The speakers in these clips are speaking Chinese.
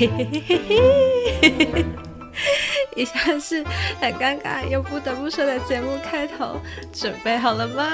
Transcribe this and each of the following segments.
嘿嘿嘿嘿嘿，以下是很尴尬又不得不说的节目开头，准备好了吗？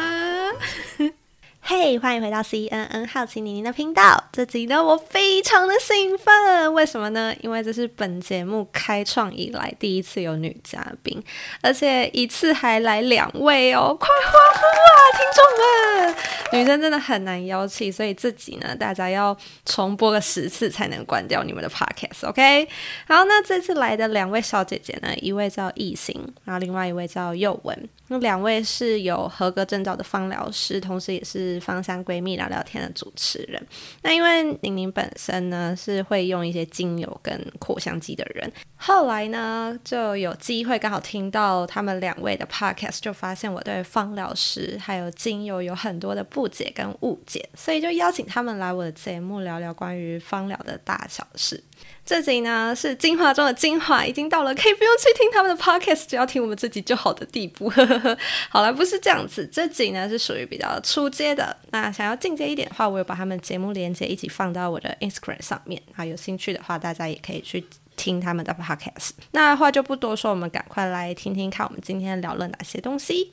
嘿欢迎回到 CNN 好奇妮妮的频道。这集呢，我非常的兴奋，为什么呢？因为这是本节目开创以来第一次有女嘉宾，而且一次还来两位哦，快欢呼啊，听众们！女生真的很难邀请，所以这集呢，大家要重播个十次才能关掉你们的 podcast，OK？好，那这次来的两位小姐姐呢，一位叫艺兴，然后另外一位叫宥雯。那两位是有合格证照的芳疗师，同时也是芳香闺蜜聊聊天的主持人。那因为宁宁本身呢是会用一些精油跟扩香机的人，后来呢就有机会刚好听到他们两位的 podcast，就发现我对芳疗师还有精油有很多的不解跟误解，所以就邀请他们来我的节目聊聊关于芳疗的大小事。这集呢是精华中的精华，已经到了可以不用去听他们的 podcast，只要听我们这集就好的地步。呵呵呵好了，不是这样子，这集呢是属于比较初阶的。那想要进阶一点的话，我有把他们节目连接一起放到我的 Instagram 上面。啊，有兴趣的话，大家也可以去听他们的 podcast。那话就不多说，我们赶快来听听看，我们今天聊了哪些东西。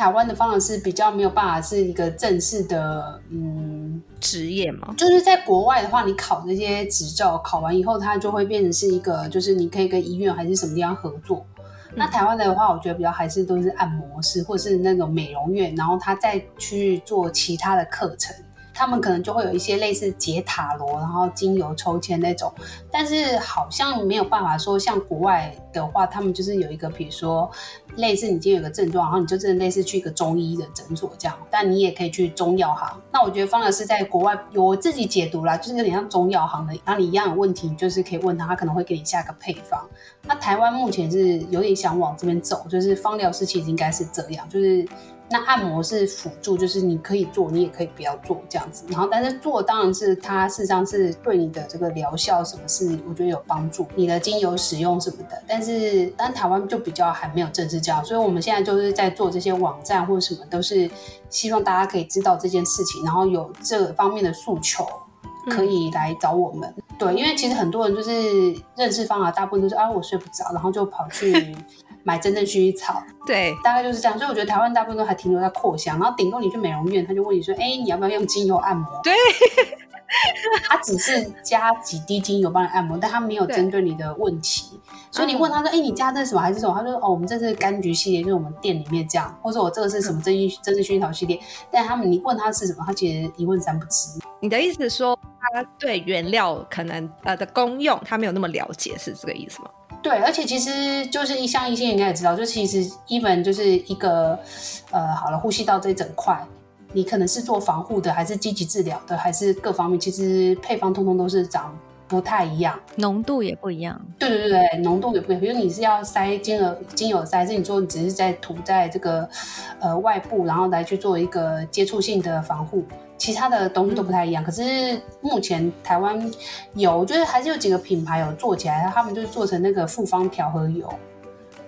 台湾的方法是比较没有办法是一个正式的，嗯。职业嘛？就是在国外的话，你考这些执照，考完以后，它就会变成是一个，就是你可以跟医院还是什么地方合作。嗯、那台湾的话，我觉得比较还是都是按摩师或是那种美容院，然后他再去做其他的课程。他们可能就会有一些类似解塔罗，然后精油抽签那种，但是好像没有办法说像国外的话，他们就是有一个，比如说类似你今天有个症状，然后你就真的类似去一个中医的诊所这样，但你也可以去中药行。那我觉得方疗师在国外我自己解读啦，就是有点像中药行的，然后你一样有问题，就是可以问他，他可能会给你下个配方。那台湾目前是有点想往这边走，就是方疗师其实应该是这样，就是。那按摩是辅助，就是你可以做，你也可以不要做这样子。然后，但是做当然是它事实上是对你的这个疗效什么是我觉得有帮助，你的精油使用什么的。但是，但台湾就比较还没有正式这样，所以我们现在就是在做这些网站或者什么，都是希望大家可以知道这件事情，然后有这方面的诉求可以来找我们。嗯、对，因为其实很多人就是认识方法，大部分都是啊我睡不着，然后就跑去。买真正薰衣草，对，大概就是这样。所以我觉得台湾大部分都还停留在扩香，然后顶多你去美容院，他就问你说：“哎、欸，你要不要用精油按摩？”对，他只是加几滴精油帮你按摩，但他没有针对你的问题。所以你问他说：“哎、欸，你加这是什么还是什么？”他说：“哦，我们这是柑橘系列，就是我们店里面这样，或者我这个是什么真薰真正薰衣草系列。”但他们你问他是什么，他其实一问三不知。你的意思是说，他对原料可能呃的功用，他没有那么了解，是这个意思吗？对，而且其实就是一像一些人应该也知道，就其实 even 就是一个呃，好了，呼吸道这一整块，你可能是做防护的，还是积极治疗的，还是各方面，其实配方通通都是长不太一样，浓度也不一样。对对对对，浓度也不一样。比如你是要塞精油，精油塞，还是你说你只是在涂在这个呃外部，然后来去做一个接触性的防护。其他的东西都不太一样，嗯、可是目前台湾有，我觉得还是有几个品牌有做起来，他们就是做成那个复方调和油，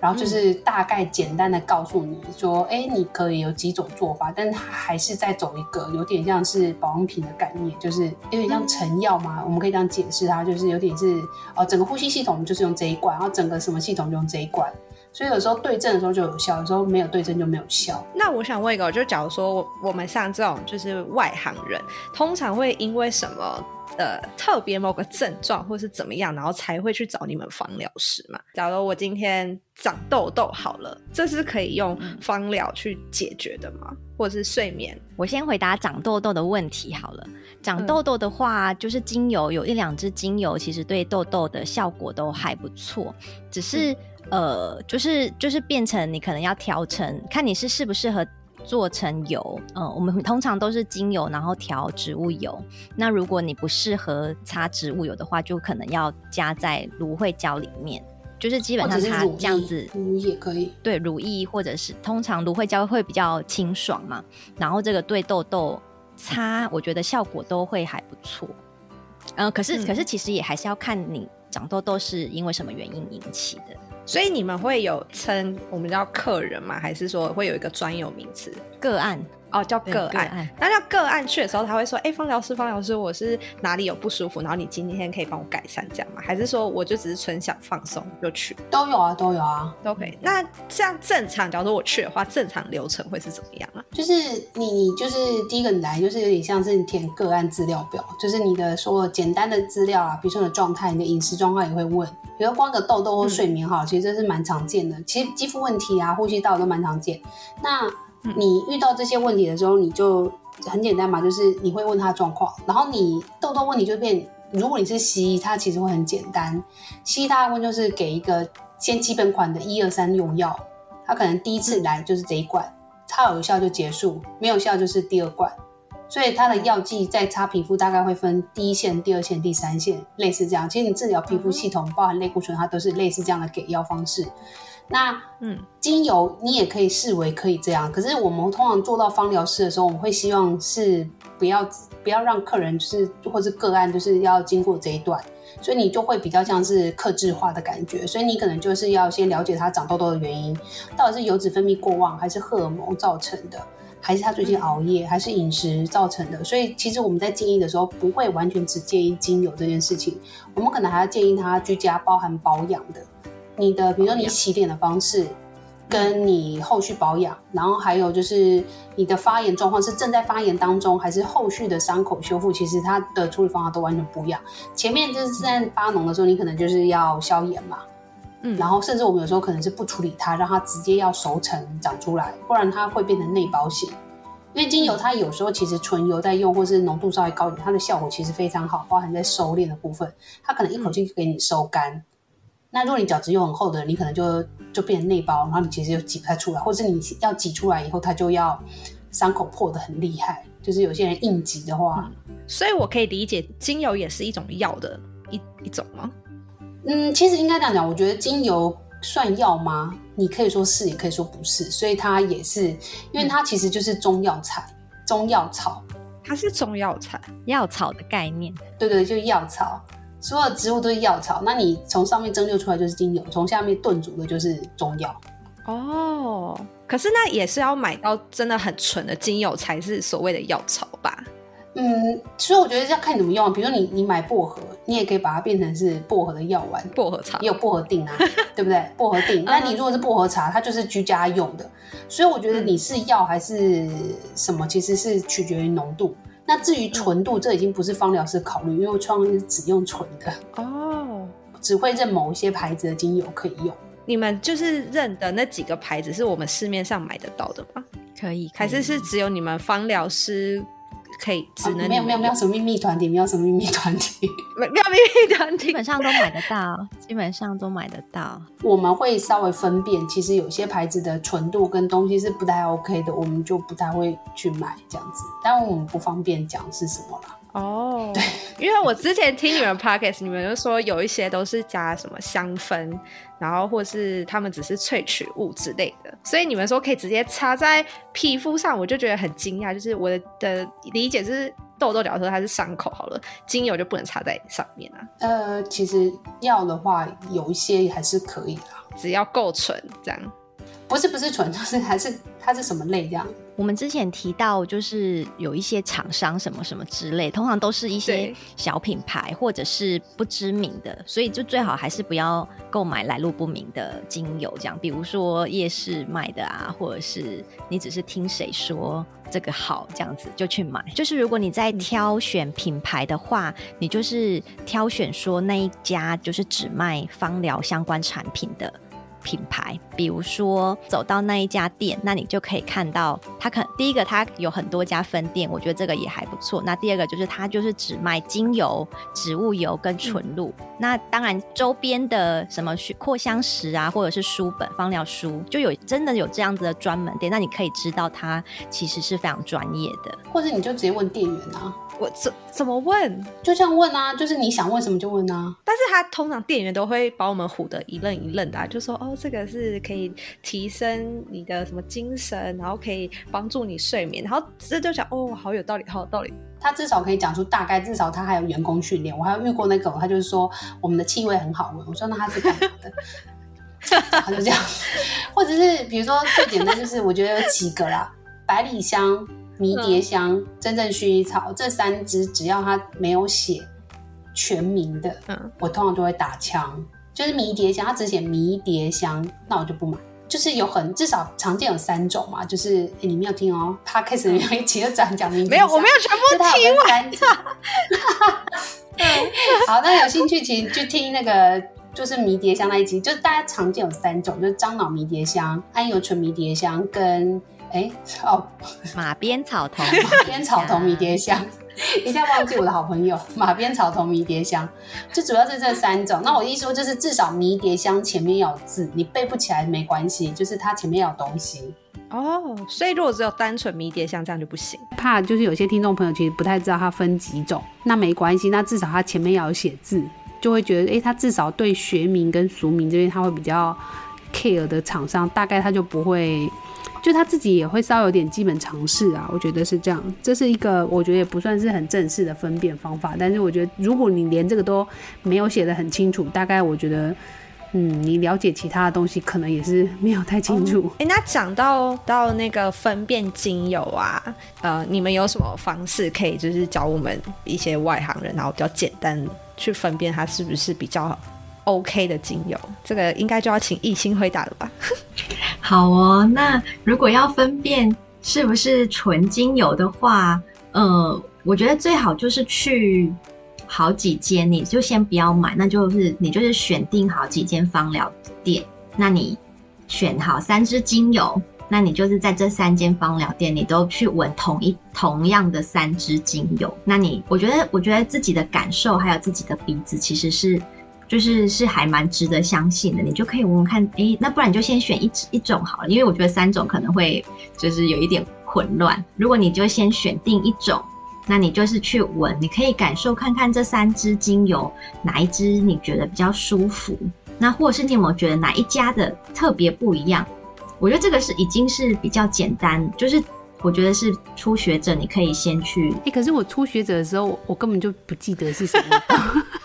然后就是大概简单的告诉你说，哎、你可以有几种做法，但是它还是在走一个有点像是保养品的概念，就是有点像成药嘛，嗯、我们可以这样解释它，就是有点是哦，整个呼吸系统就是用这一罐，然后整个什么系统就用这一罐。所以有时候对症的时候就有效，有时候没有对症就没有效。那我想问一个，就假如说我们像这种就是外行人，通常会因为什么呃特别某个症状或是怎么样，然后才会去找你们芳疗师嘛？假如我今天长痘痘好了，这是可以用芳疗去解决的吗？或者是睡眠？我先回答长痘痘的问题好了。长痘痘的话，嗯、就是精油有一两支精油，其实对痘痘的效果都还不错，只是。嗯呃，就是就是变成你可能要调成，看你是适不适合做成油。嗯、呃，我们通常都是精油，然后调植物油。那如果你不适合擦植物油的话，就可能要加在芦荟胶里面。就是基本上它这样子，乳液可以。对，乳液或者是通常芦荟胶会比较清爽嘛。然后这个对痘痘擦，我觉得效果都会还不错。嗯、呃，可是、嗯、可是其实也还是要看你长痘痘是因为什么原因引起的。所以你们会有称我们叫客人吗？还是说会有一个专有名词？个案哦，叫个案。那叫个案去的时候，他会说：“哎、欸，芳疗师，方疗师，我是哪里有不舒服？然后你今天可以帮我改善，这样吗？还是说我就只是纯想放松就去？都有啊，都有啊，都可以。那像正常，假如说我去的话，正常流程会是怎么样啊？就是你就是第一个你来，就是有点像是你填个案资料表，就是你的所有简单的资料啊，比如说你的状态、你的饮食状况也会问。比如光个痘痘或睡眠哈，嗯、其实这是蛮常见的。其实肌肤问题啊、呼吸道都蛮常见。那你遇到这些问题的时候，你就很简单嘛，就是你会问他状况，然后你痘痘问题就变。如果你是西医，它其实会很简单。西医大部分就是给一个先基本款的一二三用药，他可能第一次来就是这一罐，擦有效就结束，没有效就是第二罐。所以它的药剂在擦皮肤大概会分第一线、第二线、第三线，类似这样。其实你治疗皮肤系统，包含类固醇，它都是类似这样的给药方式。那嗯，精油你也可以视为可以这样，可是我们通常做到芳疗师的时候，我们会希望是不要不要让客人就是或是个案就是要经过这一段，所以你就会比较像是克制化的感觉，所以你可能就是要先了解他长痘痘的原因，到底是油脂分泌过旺，还是荷尔蒙造成的，还是他最近熬夜，还是饮食造成的。所以其实我们在建议的时候，不会完全只建议精油这件事情，我们可能还要建议他居家包含保养的。你的，比如说你洗脸的方式，跟你后续保养，然后还有就是你的发炎状况是正在发炎当中，还是后续的伤口修复，其实它的处理方法都完全不一样。前面就是在发脓的时候，你可能就是要消炎嘛，嗯，然后甚至我们有时候可能是不处理它，让它直接要熟成长出来，不然它会变成内包型。因为精油它有时候其实纯油在用，或是浓度稍微高一点，它的效果其实非常好，包含在收敛的部分，它可能一口气给你收干。那如果你角质又很厚的，你可能就就变成内包，然后你其实就挤不太出来，或者是你要挤出来以后，它就要伤口破的很厉害，就是有些人硬挤的话，嗯，所以我可以理解精油也是一种药的一一种吗？嗯，其实应该这样讲，我觉得精油算药吗？你可以说是，也可以说不是，所以它也是，因为它其实就是中药材、中药草，它是中药材、药草的概念，对对，就是药草。所有植物都是药草，那你从上面蒸馏出来就是精油，从下面炖煮的就是中药。哦，可是那也是要买到真的很纯的精油才是所谓的药草吧？嗯，所以我觉得要看你怎么用。比如说你你买薄荷，你也可以把它变成是薄荷的药丸，薄荷茶也有薄荷定啊，对不对？薄荷定。那你如果是薄荷茶，它就是居家用的。所以我觉得你是药还是什么，其实是取决于浓度。那至于纯度，这已经不是芳疗师考虑，因为我创是只用纯的哦，只会认某一些牌子的精油可以用。你们就是认的那几个牌子，是我们市面上买得到的吗？可以，还是是只有你们芳疗师？可以，只能、啊、没有没有没有什么秘密团体，没有什么秘密团体，没有秘密团体，基本上都买得到，基本上都买得到。我们会稍微分辨，其实有些牌子的纯度跟东西是不太 OK 的，我们就不太会去买这样子。但我们不方便讲是什么啦。哦，对，因为我之前听你们 podcast，你们就说有一些都是加什么香氛，然后或是他们只是萃取物之类的，所以你们说可以直接擦在皮肤上，我就觉得很惊讶。就是我的的理解是痘痘，假如说它是伤口好了，精油就不能擦在上面啊。呃，其实药的话有一些还是可以的，只要够纯这样。不是不是纯，就是还是它是什么类这样？我们之前提到，就是有一些厂商什么什么之类，通常都是一些小品牌或者是不知名的，所以就最好还是不要购买来路不明的精油，这样，比如说夜市卖的啊，或者是你只是听谁说这个好，这样子就去买。就是如果你在挑选品牌的话，你就是挑选说那一家就是只卖芳疗相关产品的。品牌，比如说走到那一家店，那你就可以看到它可第一个它有很多家分店，我觉得这个也还不错。那第二个就是它就是只卖精油、植物油跟纯露。嗯、那当然周边的什么扩香石啊，或者是书本、芳疗书，就有真的有这样子的专门店，那你可以知道它其实是非常专业的。或者你就直接问店员啊。我怎怎么问？就这样问啊，就是你想问什么就问啊。但是他通常店员都会把我们唬得一愣一愣的，啊，就说哦，这个是可以提升你的什么精神，然后可以帮助你睡眠，然后这就想哦，好有道理，好有道理。他至少可以讲出大概，至少他还有员工训练。我还有遇过那个，他就是说我们的气味很好闻。我说那他是干嘛的？他就这样，或者是比如说最简单就是我觉得有几个啦，百里香。迷迭香、嗯、真正薰衣草这三支，只要它没有写全名的，嗯，我通常都会打枪。就是迷迭香，它只写迷迭香，那我就不买。就是有很至少常见有三种嘛，就是、欸、你没有听哦、喔，他开始有一集就讲讲迷迭香，没有，我没有全部听完。好，那有兴趣请去听那个就是迷迭香那一集，就是大家常见有三种，就是樟脑迷迭香、桉油醇迷迭香跟哎、马鞭草 头马鞭草头迷迭香。一下忘记我的好朋友马鞭草头迷迭香，就主要是这三种。那我意思说，就是至少迷迭香前面要有字，你背不起来没关系，就是它前面要有东西。哦，所以如果只有单纯迷迭香这样就不行。怕就是有些听众朋友其实不太知道它分几种，那没关系，那至少它前面要有写字，就会觉得哎，它至少对学名跟俗名这边它会比较 care 的厂商，大概它就不会。就他自己也会稍有点基本常识啊，我觉得是这样。这是一个我觉得也不算是很正式的分辨方法，但是我觉得如果你连这个都没有写得很清楚，大概我觉得，嗯，你了解其他的东西可能也是没有太清楚。哎、哦欸，那讲到到那个分辨精油啊，呃，你们有什么方式可以就是教我们一些外行人，然后比较简单去分辨它是不是比较 OK 的精油？这个应该就要请艺兴回答了吧？好哦，那如果要分辨是不是纯精油的话，呃，我觉得最好就是去好几间，你就先不要买，那就是你就是选定好几间芳疗店，那你选好三支精油，那你就是在这三间芳疗店，你都去闻同一同样的三支精油，那你我觉得我觉得自己的感受还有自己的鼻子其实是。就是是还蛮值得相信的，你就可以闻闻看，哎，那不然你就先选一一种好了，因为我觉得三种可能会就是有一点混乱。如果你就先选定一种，那你就是去闻，你可以感受看看这三支精油哪一支你觉得比较舒服，那或者是你有没有觉得哪一家的特别不一样？我觉得这个是已经是比较简单，就是我觉得是初学者你可以先去。哎，可是我初学者的时候，我根本就不记得是什么。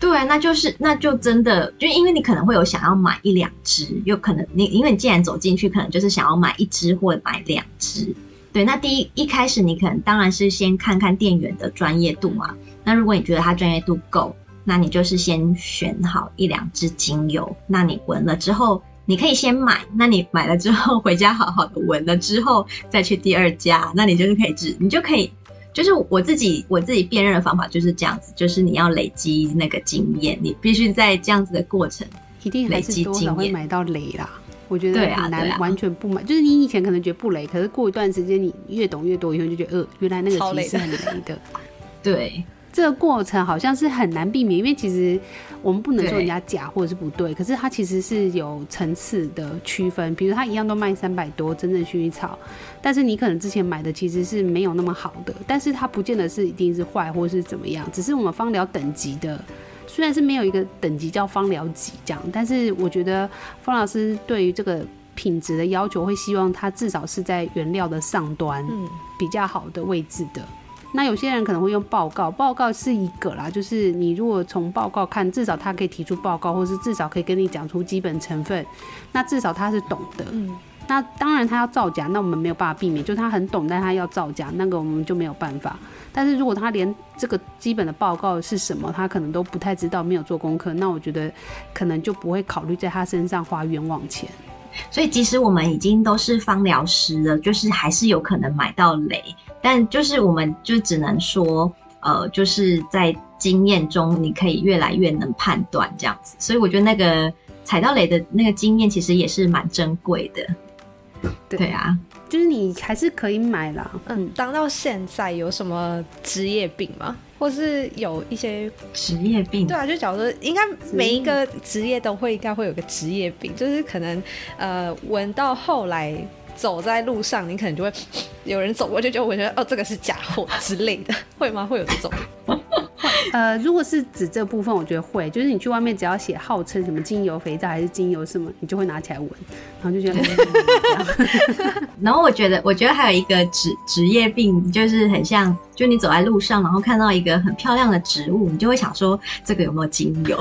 对，那就是那就真的，就因为你可能会有想要买一两支，有可能你因为你既然走进去，可能就是想要买一支或买两支。对，那第一一开始你可能当然是先看看店员的专业度嘛。那如果你觉得他专业度够，那你就是先选好一两支精油。那你闻了之后，你可以先买。那你买了之后回家好好的闻了之后，再去第二家，那你就是可以治，你就可以。就是我自己我自己辨认的方法就是这样子，就是你要累积那个经验，你必须在这样子的过程一定累积经验会买到雷啦。我觉得很难完全不买，就是你以前可能觉得不雷，可是过一段时间你越懂越多以后就觉得，呃，原来那个其实是很雷的。对。这个过程好像是很难避免，因为其实我们不能说人家假或者是不对，可是它其实是有层次的区分。比如它一样都卖三百多，真正薰衣草，但是你可能之前买的其实是没有那么好的，但是它不见得是一定是坏或是怎么样，只是我们芳疗等级的，虽然是没有一个等级叫芳疗级这样，但是我觉得方老师对于这个品质的要求会希望它至少是在原料的上端，嗯，比较好的位置的。那有些人可能会用报告，报告是一个啦，就是你如果从报告看，至少他可以提出报告，或是至少可以跟你讲出基本成分，那至少他是懂的。嗯，那当然他要造假，那我们没有办法避免，就他很懂，但他要造假，那个我们就没有办法。但是如果他连这个基本的报告是什么，他可能都不太知道，没有做功课，那我觉得可能就不会考虑在他身上花冤枉钱。所以即使我们已经都是芳疗师了，就是还是有可能买到雷。但就是我们就只能说，呃，就是在经验中，你可以越来越能判断这样子。所以我觉得那个踩到雷的那个经验，其实也是蛮珍贵的。对，对啊，就是你还是可以买啦。嗯，当到现在有什么职业病吗？或是有一些职业病？对啊，就假如说，应该每一个职业都会应该会有个职业病，就是可能呃，闻到后来。走在路上，你可能就会有人走过去，就会觉得哦，这个是假货之类的，会吗？会有这种？呃，如果是指这部分，我觉得会，就是你去外面只要写号称什么精油肥皂还是精油什么，你就会拿起来闻，然后就觉得。然后我觉得，我觉得还有一个职职业病，就是很像，就你走在路上，然后看到一个很漂亮的植物，你就会想说这个有没有精油？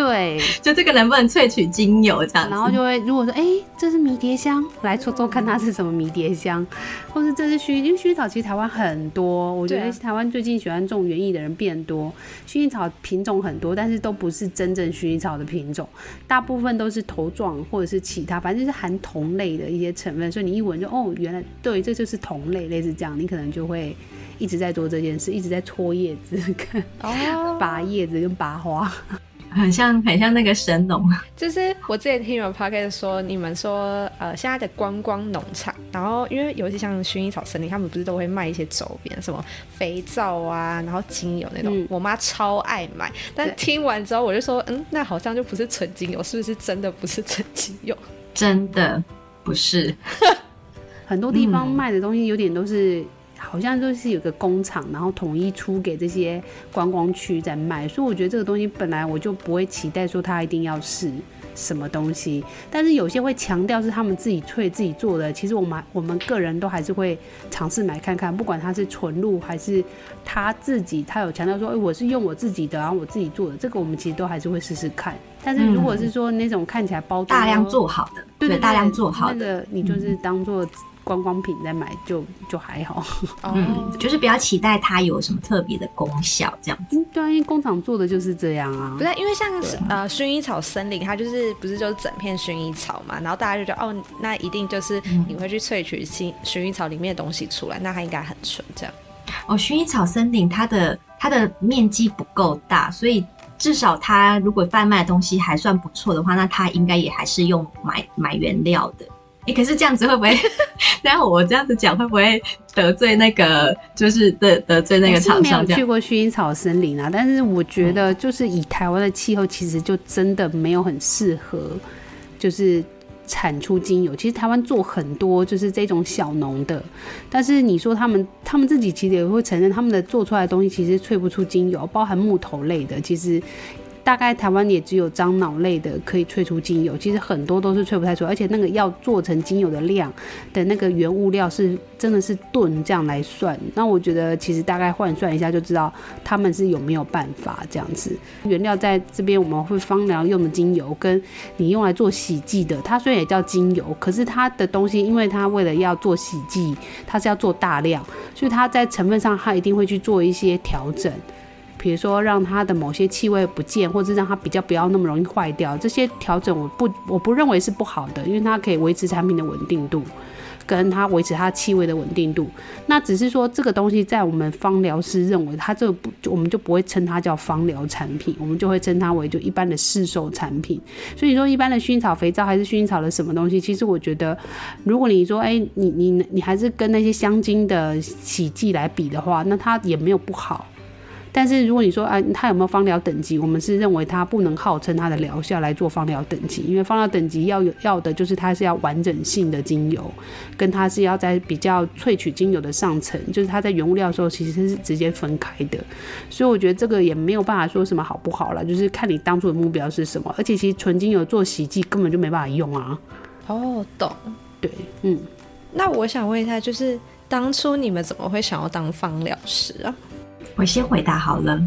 对，就这个能不能萃取精油这样子，然后就会如果说，哎、欸，这是迷迭香，来搓搓看它是什么迷迭香，或是这是薰，因为薰衣草其实台湾很多，我觉得台湾最近喜欢种园艺的人变多，薰衣草品种很多，但是都不是真正薰衣草的品种，大部分都是头状或者是其他，反正就是含同类的一些成分，所以你一闻就哦，原来对，这就是同类，类似这样，你可能就会一直在做这件事，一直在搓叶子，拔叶子跟拔花。很像很像那个神农，就是我之前听你们 podcast 说，你们说呃现在的观光农场，然后因为尤其像薰衣草森林，他们不是都会卖一些周边，什么肥皂啊，然后精油那种，嗯、我妈超爱买。但听完之后，我就说，嗯，那好像就不是纯精油，是不是真的不是纯精油？真的不是，很多地方卖的东西有点都是。好像就是有个工厂，然后统一出给这些观光区在卖，所以我觉得这个东西本来我就不会期待说它一定要是什么东西，但是有些会强调是他们自己萃自己做的，其实我们我们个人都还是会尝试买看看，不管它是纯露还是他自己，他有强调说，哎、欸，我是用我自己的，然后我自己做的，这个我们其实都还是会试试看。但是如果是说那种看起来包装大量做好的，对，大量做好的，那个你就是当做。观光品在买就就还好，嗯，就是不要期待它有什么特别的功效这样子。对啊，因为工厂做的就是这样啊。不是，因为像呃薰衣草森林，它就是不是就是整片薰衣草嘛，然后大家就觉得哦，那一定就是你会去萃取薰薰衣草里面的东西出来，那它应该很纯这样。哦，薰衣草森林它的它的面积不够大，所以至少它如果贩卖的东西还算不错的话，那它应该也还是用买买原料的。欸、可是这样子会不会？然后我这样子讲会不会得罪那个？就是得得罪那个厂商？去过薰衣草森林啊，但是我觉得就是以台湾的气候，其实就真的没有很适合，就是产出精油。其实台湾做很多就是这种小农的，但是你说他们他们自己其实也会承认，他们的做出来的东西其实萃不出精油，包含木头类的，其实。大概台湾也只有樟脑类的可以萃出精油，其实很多都是萃不太出，而且那个要做成精油的量的那个原物料是真的是吨这样来算。那我觉得其实大概换算一下就知道他们是有没有办法这样子。原料在这边我们会芳疗用的精油，跟你用来做洗剂的，它虽然也叫精油，可是它的东西因为它为了要做洗剂，它是要做大量，所以它在成分上它一定会去做一些调整。比如说，让它的某些气味不见，或者让它比较不要那么容易坏掉，这些调整我不我不认为是不好的，因为它可以维持产品的稳定度，跟它维持它气味的稳定度。那只是说这个东西在我们芳疗师认为，它这个不，我们就不会称它叫芳疗产品，我们就会称它为就一般的市售产品。所以说，一般的薰衣草肥皂还是薰衣草的什么东西，其实我觉得，如果你说，哎、你你你还是跟那些香精的洗剂来比的话，那它也没有不好。但是如果你说啊，它有没有芳疗等级？我们是认为它不能号称它的疗效来做芳疗等级，因为芳疗等级要有要的就是它是要完整性的精油，跟它是要在比较萃取精油的上层，就是它在原物料的时候其实是直接分开的。所以我觉得这个也没有办法说什么好不好啦，就是看你当初的目标是什么。而且其实纯精油做洗剂根本就没办法用啊。哦，懂。对，嗯。那我想问一下，就是当初你们怎么会想要当芳疗师啊？我先回答好了，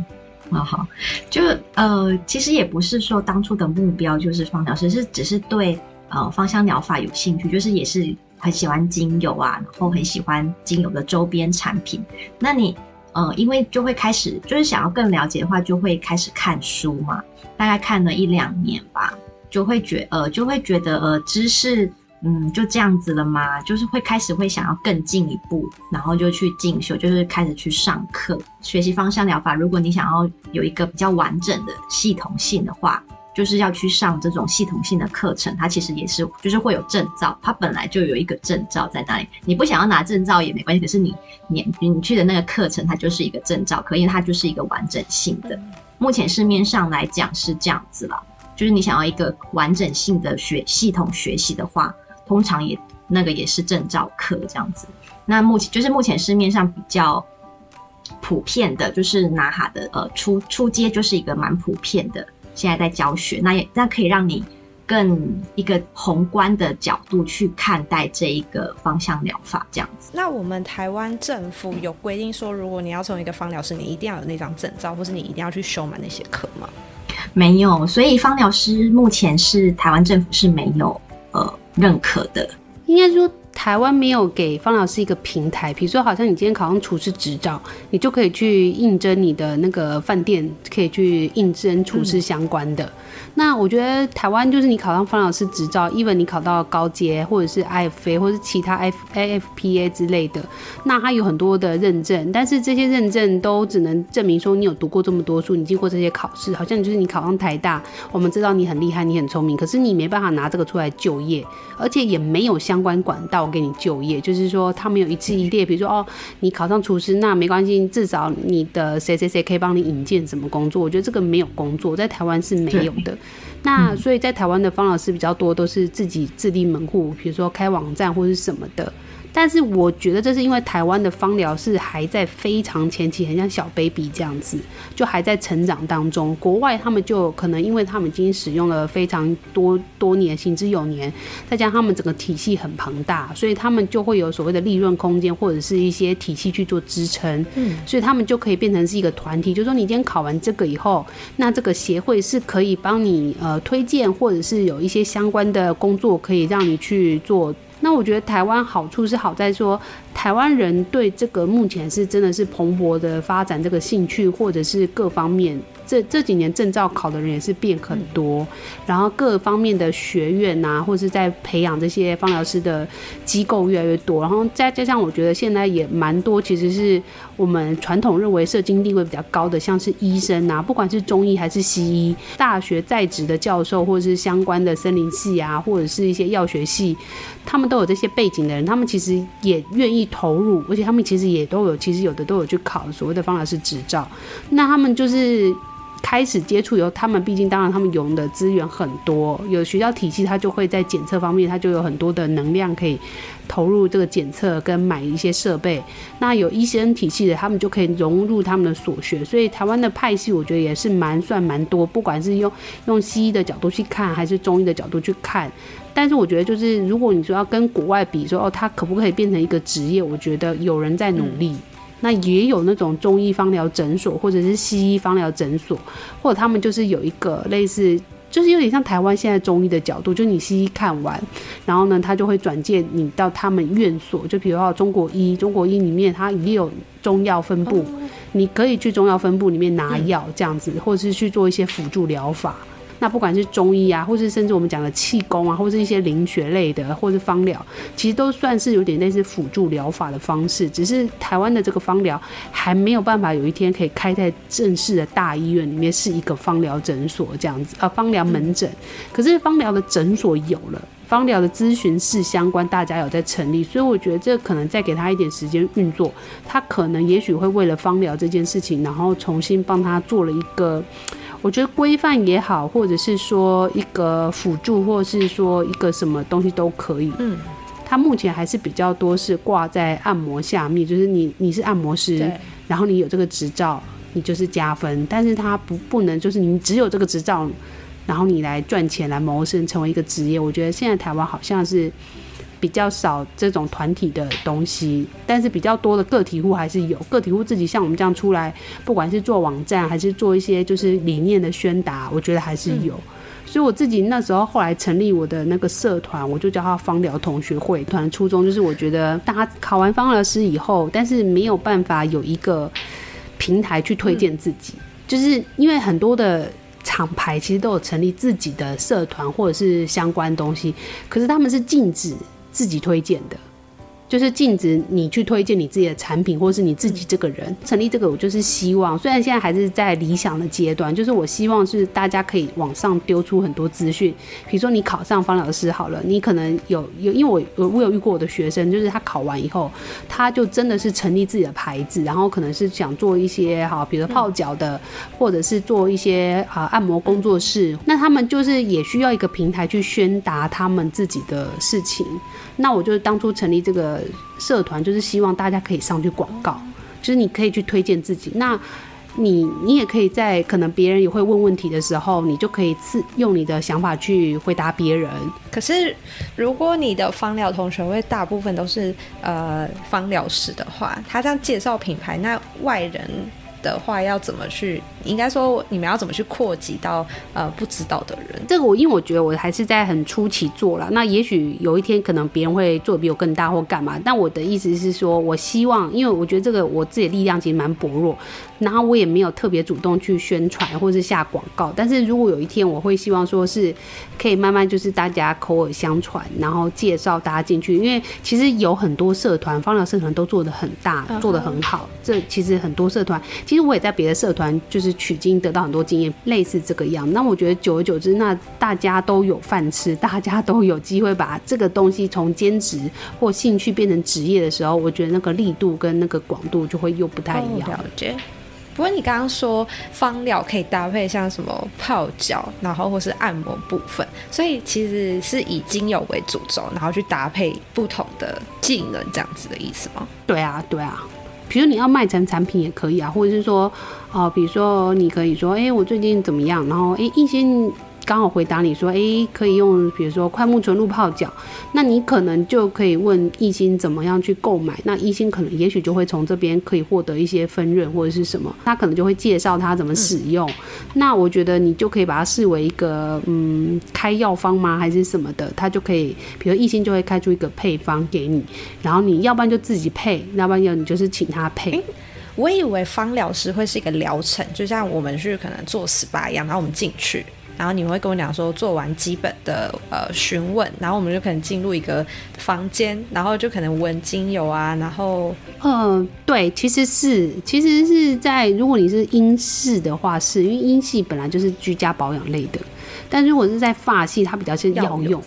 好好，就呃，其实也不是说当初的目标就是芳疗师，是只是对呃芳香疗法有兴趣，就是也是很喜欢精油啊，然后很喜欢精油的周边产品。那你呃，因为就会开始就是想要更了解的话，就会开始看书嘛，大概看了一两年吧，就会觉呃就会觉得呃知识。嗯，就这样子了吗？就是会开始会想要更进一步，然后就去进修，就是开始去上课学习芳香疗法。如果你想要有一个比较完整的系统性的话，就是要去上这种系统性的课程。它其实也是，就是会有证照，它本来就有一个证照在那里。你不想要拿证照也没关系，可是你你你去的那个课程，它就是一个证照，可以，它就是一个完整性的。目前市面上来讲是这样子了，就是你想要一个完整性的学系统学习的话。通常也那个也是证照课这样子，那目前就是目前市面上比较普遍的，就是拿哈的呃初初阶就是一个蛮普遍的，现在在教学，那也那可以让你更一个宏观的角度去看待这一个芳香疗法这样子。那我们台湾政府有规定说，如果你要成为一个芳疗师，你一定要有那张证照，或是你一定要去修满那些课吗？没有，所以芳疗师目前是台湾政府是没有呃认可的，应该说。台湾没有给方老师一个平台，比如说，好像你今天考上厨师执照，你就可以去应征你的那个饭店，可以去应征厨师相关的。那我觉得台湾就是你考上方老师执照，even 你考到高阶或者是 IFA 或是其他 F AFPA 之类的，那它有很多的认证，但是这些认证都只能证明说你有读过这么多书，你经过这些考试，好像就是你考上台大，我们知道你很厉害，你很聪明，可是你没办法拿这个出来就业，而且也没有相关管道给你就业，就是说他没有一次一列，比如说哦，你考上厨师，那没关系，至少你的谁谁谁可以帮你引荐什么工作，我觉得这个没有工作，在台湾是没有的。那所以，在台湾的方老师比较多，都是自己自立门户，比如说开网站或是什么的。但是我觉得这是因为台湾的芳疗是还在非常前期，很像小 baby 这样子，就还在成长当中。国外他们就可能因为他们已经使用了非常多多年，行之有年，再加上他们整个体系很庞大，所以他们就会有所谓的利润空间或者是一些体系去做支撑。嗯，所以他们就可以变成是一个团体，就是说你今天考完这个以后，那这个协会是可以帮你呃推荐，或者是有一些相关的工作可以让你去做。那我觉得台湾好处是好在说，台湾人对这个目前是真的是蓬勃的发展这个兴趣，或者是各方面。这这几年证照考的人也是变很多，然后各方面的学院呐、啊，或者是在培养这些芳疗师的机构越来越多，然后再加上我觉得现在也蛮多，其实是我们传统认为社经地位比较高的，像是医生呐，不管是中医还是西医，大学在职的教授或者是相关的森林系啊，或者是一些药学系，他们都有这些背景的人，他们其实也愿意投入，而且他们其实也都有，其实有的都有去考所谓的芳疗师执照，那他们就是。开始接触以后，他们毕竟当然他们用的资源很多，有学校体系，他就会在检测方面，他就有很多的能量可以投入这个检测跟买一些设备。那有医生体系的，他们就可以融入他们的所学。所以台湾的派系，我觉得也是蛮算蛮多，不管是用用西医的角度去看，还是中医的角度去看。但是我觉得，就是如果你说要跟国外比说，哦，他可不可以变成一个职业？我觉得有人在努力。那也有那种中医方疗诊所，或者是西医方疗诊所，或者他们就是有一个类似，就是有点像台湾现在中医的角度，就你西医看完，然后呢，他就会转介你到他们院所，就比如说中国医，中国医里面它也有中药分部，你可以去中药分部里面拿药这样子，或者是去做一些辅助疗法。那不管是中医啊，或是甚至我们讲的气功啊，或是一些灵学类的，或是方疗，其实都算是有点类似辅助疗法的方式。只是台湾的这个方疗还没有办法有一天可以开在正式的大医院里面，是一个方疗诊所这样子啊，方疗门诊。可是方疗的诊所有了，方疗的咨询室相关大家有在成立，所以我觉得这可能再给他一点时间运作，他可能也许会为了方疗这件事情，然后重新帮他做了一个。我觉得规范也好，或者是说一个辅助，或者是说一个什么东西都可以。嗯，它目前还是比较多是挂在按摩下面，就是你你是按摩师，然后你有这个执照，你就是加分。但是它不不能就是你只有这个执照，然后你来赚钱来谋生，成为一个职业。我觉得现在台湾好像是。比较少这种团体的东西，但是比较多的个体户还是有。个体户自己像我们这样出来，不管是做网站还是做一些就是理念的宣达，我觉得还是有。嗯、所以我自己那时候后来成立我的那个社团，我就叫它芳疗同学会。团初衷就是我觉得大家考完芳疗师以后，但是没有办法有一个平台去推荐自己，嗯、就是因为很多的厂牌其实都有成立自己的社团或者是相关东西，可是他们是禁止。自己推荐的。就是禁止你去推荐你自己的产品，或是你自己这个人成立这个。我就是希望，虽然现在还是在理想的阶段，就是我希望是大家可以往上丢出很多资讯。比如说你考上方老师好了，你可能有有，因为我我有遇过我的学生，就是他考完以后，他就真的是成立自己的牌子，然后可能是想做一些哈，比如说泡脚的，或者是做一些啊按摩工作室。那他们就是也需要一个平台去宣达他们自己的事情。那我就当初成立这个。社团就是希望大家可以上去广告，就是你可以去推荐自己。那你你也可以在可能别人也会问问题的时候，你就可以自用你的想法去回答别人。可是如果你的芳疗同学会大部分都是呃芳疗师的话，他这样介绍品牌，那外人的话，要怎么去？应该说你们要怎么去扩及到呃不知道的人？这个我因为我觉得我还是在很初期做了，那也许有一天可能别人会做比我更大或干嘛。但我的意思是说，我希望，因为我觉得这个我自己的力量其实蛮薄弱，然后我也没有特别主动去宣传或是下广告。但是如果有一天我会希望说是可以慢慢就是大家口耳相传，然后介绍大家进去，因为其实有很多社团，芳疗社团都做的很大，做的很好。这其实很多社团，其实我也在别的社团就是取经得到很多经验，类似这个样。那我觉得久而久之，那大家都有饭吃，大家都有机会把这个东西从兼职或兴趣变成职业的时候，我觉得那个力度跟那个广度就会又不太一样。了解。不过你刚刚说芳疗可以搭配像什么泡脚，然后或是按摩部分，所以其实是以精油为主轴，然后去搭配不同的技能，这样子的意思吗？对啊，对啊。比如你要卖成产品也可以啊，或者是说，哦、呃，比如说你可以说，哎、我最近怎么样？然后，哎、一些。刚好回答你说，诶、欸，可以用，比如说快木纯露泡脚，那你可能就可以问一心怎么样去购买，那一心可能也许就会从这边可以获得一些分润或者是什么，他可能就会介绍他怎么使用。嗯、那我觉得你就可以把它视为一个，嗯，开药方吗？还是什么的？他就可以，比如一心就会开出一个配方给你，然后你要不然就自己配，要不然要你就是请他配。欸、我以为芳疗师会是一个疗程，就像我们去可能做 SPA 一样，然后我们进去。然后你们会跟我讲说，做完基本的呃询问，然后我们就可能进入一个房间，然后就可能闻精油啊，然后嗯，对，其实是其实是在如果你是英式的话是，因为英系本来就是居家保养类的，但如果是在法系，它比较是药用，用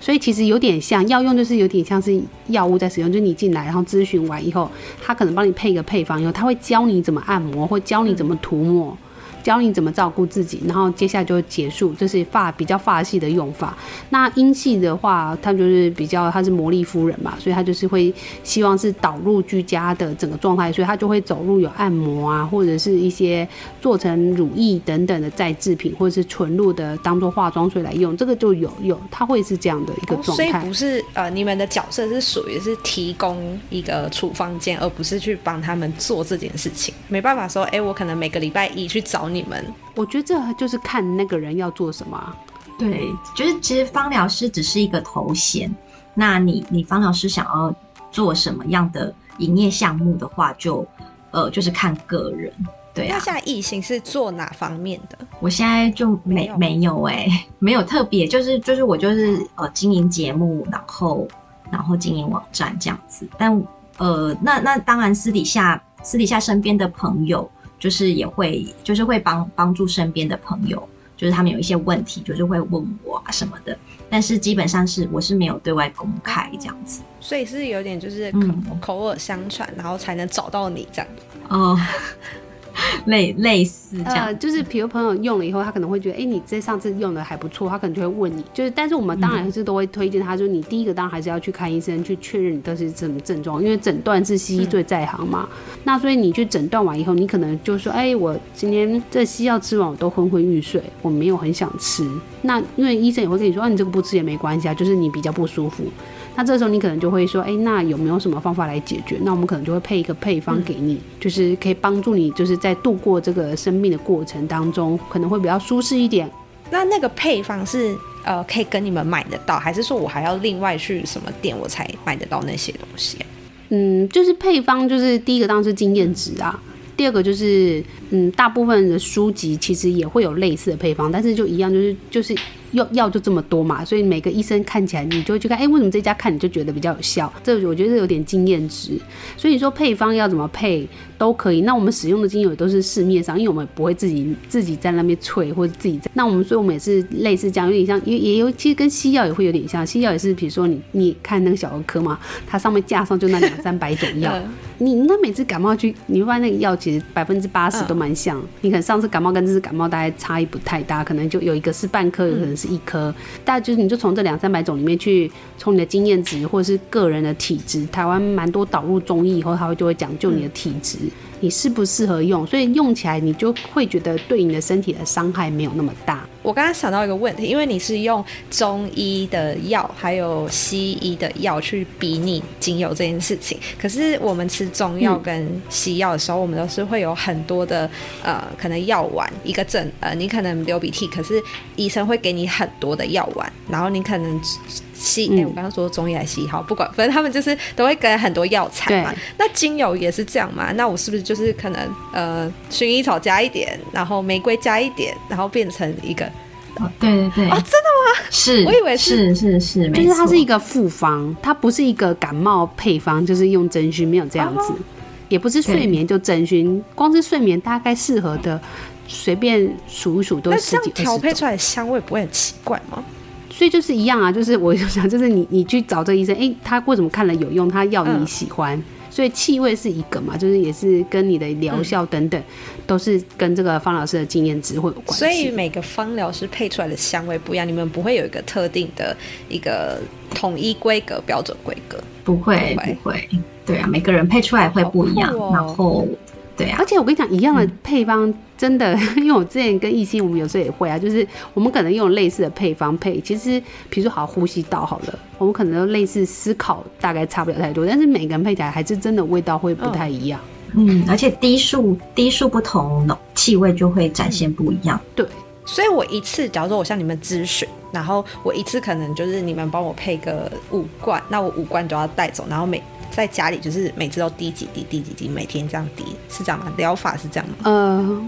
所以其实有点像药用，就是有点像是药物在使用，就是你进来然后咨询完以后，他可能帮你配一个配方，以后他会教你怎么按摩，或教你怎么涂抹。嗯教你怎么照顾自己，然后接下来就会结束，这是发比较发系的用法。那英系的话，他就是比较他是魔力夫人嘛，所以他就是会希望是导入居家的整个状态，所以他就会走入有按摩啊，或者是一些做成乳液等等的再制品，或者是纯露的当做化妆水来用，这个就有有，他会是这样的一个状态。所以不是呃，你们的角色是属于是提供一个处方间，而不是去帮他们做这件事情。没办法说，哎，我可能每个礼拜一去找你们，我觉得这就是看那个人要做什么。对，就是其实芳疗师只是一个头衔，那你你芳疗师想要做什么样的营业项目的话，就呃就是看个人。对啊，那现在一心是做哪方面的？我现在就没没有哎、欸，没有特别，就是就是我就是呃经营节目，然后然后经营网站这样子。但呃那那当然私底下私底下身边的朋友。就是也会，就是会帮帮助身边的朋友，就是他们有一些问题，就是会问我啊什么的。但是基本上是我是没有对外公开这样子，所以是有点就是口、嗯、口耳相传，然后才能找到你这样。哦。类类似这样，呃，就是比如朋友用了以后，他可能会觉得，哎、欸，你这上次用的还不错，他可能就会问你，就是，但是我们当然是都会推荐他，就是你第一个当然还是要去看医生，去确认你都是什么症状，因为诊断是西医最在行嘛。嗯、那所以你去诊断完以后，你可能就说，哎、欸，我今天这西药吃完我都昏昏欲睡，我没有很想吃。那因为医生也会跟你说，啊，你这个不吃也没关系啊，就是你比较不舒服。那这时候你可能就会说，哎、欸，那有没有什么方法来解决？那我们可能就会配一个配方给你，嗯、就是可以帮助你，就是在度过这个生病的过程当中，可能会比较舒适一点。那那个配方是呃，可以跟你们买得到，还是说我还要另外去什么店我才买得到那些东西？嗯，就是配方，就是第一个当然是经验值啊，第二个就是嗯，大部分的书籍其实也会有类似的配方，但是就一样，就是就是。药药就这么多嘛，所以每个医生看起来你就会去看，哎、为什么这家看你就觉得比较有效？这我觉得有点经验值。所以你说配方要怎么配都可以。那我们使用的精油也都是市面上，因为我们不会自己自己在那边萃或者自己在。那我们所以我们也是类似这样，有点像也也有其实跟西药也会有点像。西药也是，比如说你你看那个小儿科嘛，它上面架上就那两三百种药，你那每次感冒去，你会发现那个药其实百分之八十都蛮像。你可能上次感冒跟这次感冒大概差异不太大，可能就有一个是半颗，有可能是。一颗，大概就是你就从这两三百种里面去，从你的经验值或者是个人的体质，台湾蛮多导入中医以后，他会就会讲究你的体质，你适不适合用，所以用起来你就会觉得对你的身体的伤害没有那么大。我刚刚想到一个问题，因为你是用中医的药还有西医的药去比拟精油这件事情，可是我们吃中药跟西药的时候，嗯、我们都是会有很多的呃，可能药丸一个症，呃，你可能流鼻涕，可是医生会给你很多的药丸，然后你可能西，哎、欸，我刚刚说中医还是西医，好，不管，反正他们就是都会给很多药材嘛。那精油也是这样嘛？那我是不是就是可能呃，薰衣草加一点，然后玫瑰加一点，然后变成一个？哦，对对对，啊、哦，真的吗？是，我以为是是是是，就是它是一个复方，它不是一个感冒配方，就是用真菌，没有这样子，哦、也不是睡眠就真菌，光是睡眠大概适合的，随便数一数都十几。调配出来的香味不会很奇怪吗？所以就是一样啊，就是我就想，就是你你去找这个医生，哎、欸，他为什么看了有用，他要你喜欢。嗯所以气味是一个嘛，就是也是跟你的疗效等等，嗯、都是跟这个方老师的经验值会有关系。所以每个方疗师配出来的香味不一样，你们不会有一个特定的一个统一规格、标准规格？不会，不会，不会。对啊，每个人配出来会不一样，哦、然后。对啊，而且我跟你讲，一样的配方真的，嗯、因为我之前跟一心，我们有时候也会啊，就是我们可能用类似的配方配，其实比如说好呼吸道好了，我们可能都类似思考，大概差不了太多，但是每个人配起来还是真的味道会不太一样。嗯，而且低数低数不同，气味就会展现不一样。对，所以我一次，假如说我向你们咨询，然后我一次可能就是你们帮我配个五罐，那我五罐都要带走，然后每。在家里就是每次都滴几滴，滴几滴，每天这样滴，是这样吗？疗法是这样吗？呃，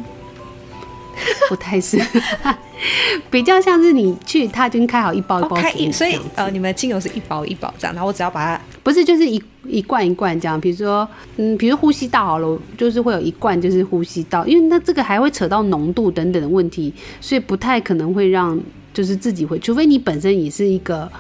不太是，比较像是你去他已经开好一包一包，开，所以呃，你们的精油是一包一包这样，然后我只要把它，不是就是一一罐一罐这样，比如说嗯，比如呼吸道好了，就是会有一罐就是呼吸道，因为那这个还会扯到浓度等等的问题，所以不太可能会让就是自己会，除非你本身也是一个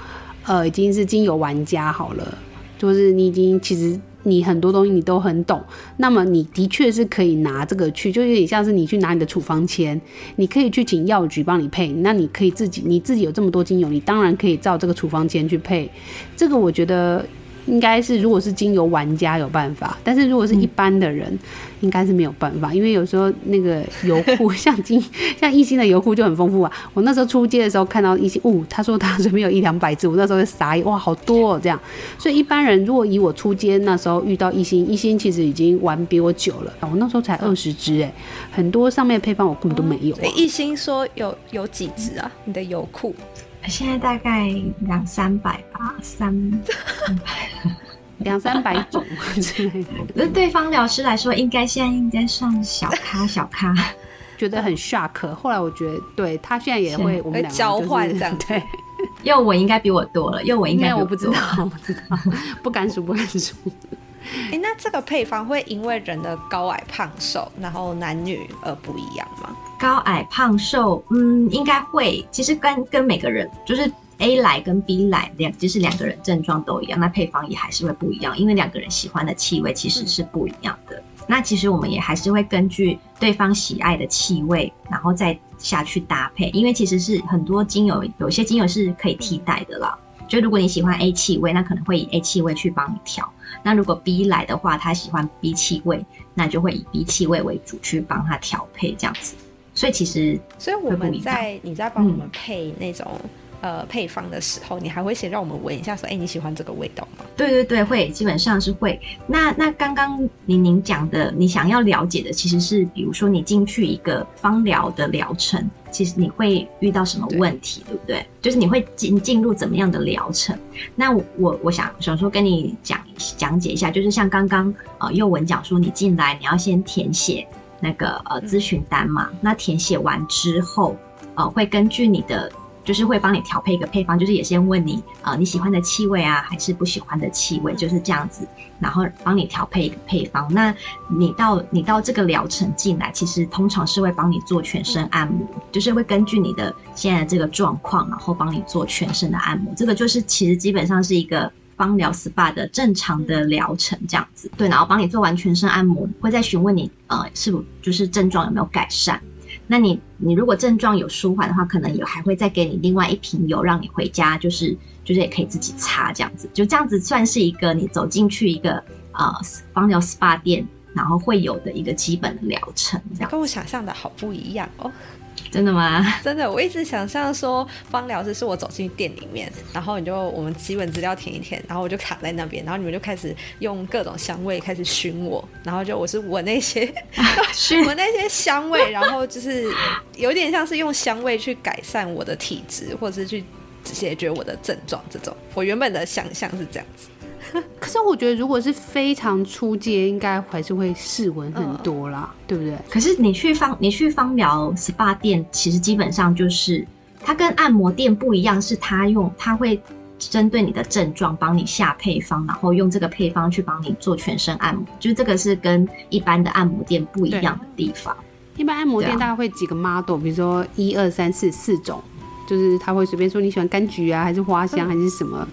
呃已经是精油玩家好了。就是你已经其实你很多东西你都很懂，那么你的确是可以拿这个去，就有点像是你去拿你的处方签，你可以去请药局帮你配，那你可以自己你自己有这么多精油，你当然可以照这个处方签去配，这个我觉得。应该是，如果是精油玩家有办法，但是如果是一般的人，应该是没有办法，因为有时候那个油库 像金像一心的油库就很丰富啊。我那时候出街的时候看到一心，哦，他说他这边有一两百支，我那时候就傻眼，哇，好多哦这样。所以一般人如果以我出街那时候遇到一心，一心其实已经玩比我久了，我那时候才二十支哎，很多上面配方我根本都没有、啊。一心说有有几支啊？你的油库？现在大概两三百吧，三 两三百种 之类的。那对方疗师来说，应该现在应该算小咖 小咖，觉得很 shock。后来我觉得，对他现在也会，我们两个、就是、交换这样。对，又我应该比我多了，又我应该我不知道，我不知道，不敢数，不敢数。哎、欸，那这个配方会因为人的高矮胖瘦，然后男女而不一样吗？高矮胖瘦，嗯，应该会。其实跟跟每个人，就是 A 来跟 B 来两，就是两个人症状都一样，那配方也还是会不一样，因为两个人喜欢的气味其实是不一样的。嗯、那其实我们也还是会根据对方喜爱的气味，然后再下去搭配。因为其实是很多精油，有些精油是可以替代的啦。就如果你喜欢 A 气味，那可能会以 A 气味去帮你调。那如果 B 来的话，他喜欢 B 气味，那就会以 B 气味为主去帮他调配这样子。所以其实，所以我们在你在帮我们配那种、嗯、呃配方的时候，你还会先让我们闻一下，说，哎、欸，你喜欢这个味道吗？对对对，会，基本上是会。那那刚刚宁宁讲的，你想要了解的，其实是比如说你进去一个芳疗的疗程。其实你会遇到什么问题，对，对不对？就是你会进进入怎么样的疗程？那我我想想说跟你讲讲解一下，就是像刚刚呃幼文讲说，你进来你要先填写那个呃咨询单嘛，嗯、那填写完之后，呃会根据你的。就是会帮你调配一个配方，就是也先问你，呃，你喜欢的气味啊，还是不喜欢的气味，就是这样子，然后帮你调配一个配方。那你到你到这个疗程进来，其实通常是会帮你做全身按摩，就是会根据你的现在这个状况，然后帮你做全身的按摩。这个就是其实基本上是一个芳疗 SPA 的正常的疗程这样子。对，然后帮你做完全身按摩，会再询问你，呃，是否就是症状有没有改善？那你你如果症状有舒缓的话，可能也还会再给你另外一瓶油，让你回家就是就是也可以自己擦这样子，就这样子算是一个你走进去一个呃芳疗 SPA 店，然后会有的一个基本的疗程，这样。跟我想象的好不一样哦。真的吗？真的，我一直想象说芳疗师是我走进店里面，然后你就我们基本资料填一填，然后我就卡在那边，然后你们就开始用各种香味开始熏我，然后就我是闻那些 闻、啊、那些香味，然后就是有点像是用香味去改善我的体质，或者是去解决我的症状这种。我原本的想象是这样子。可是我觉得，如果是非常出街，应该还是会试闻很多啦，嗯、对不对？可是你去芳，你去芳疗 SPA 店，其实基本上就是它跟按摩店不一样，是它用它会针对你的症状帮你下配方，然后用这个配方去帮你做全身按摩，就是这个是跟一般的按摩店不一样的地方。一般按摩店大概会几个 model，比如说一二三四四种，就是他会随便说你喜欢柑橘啊，还是花香，还是什么。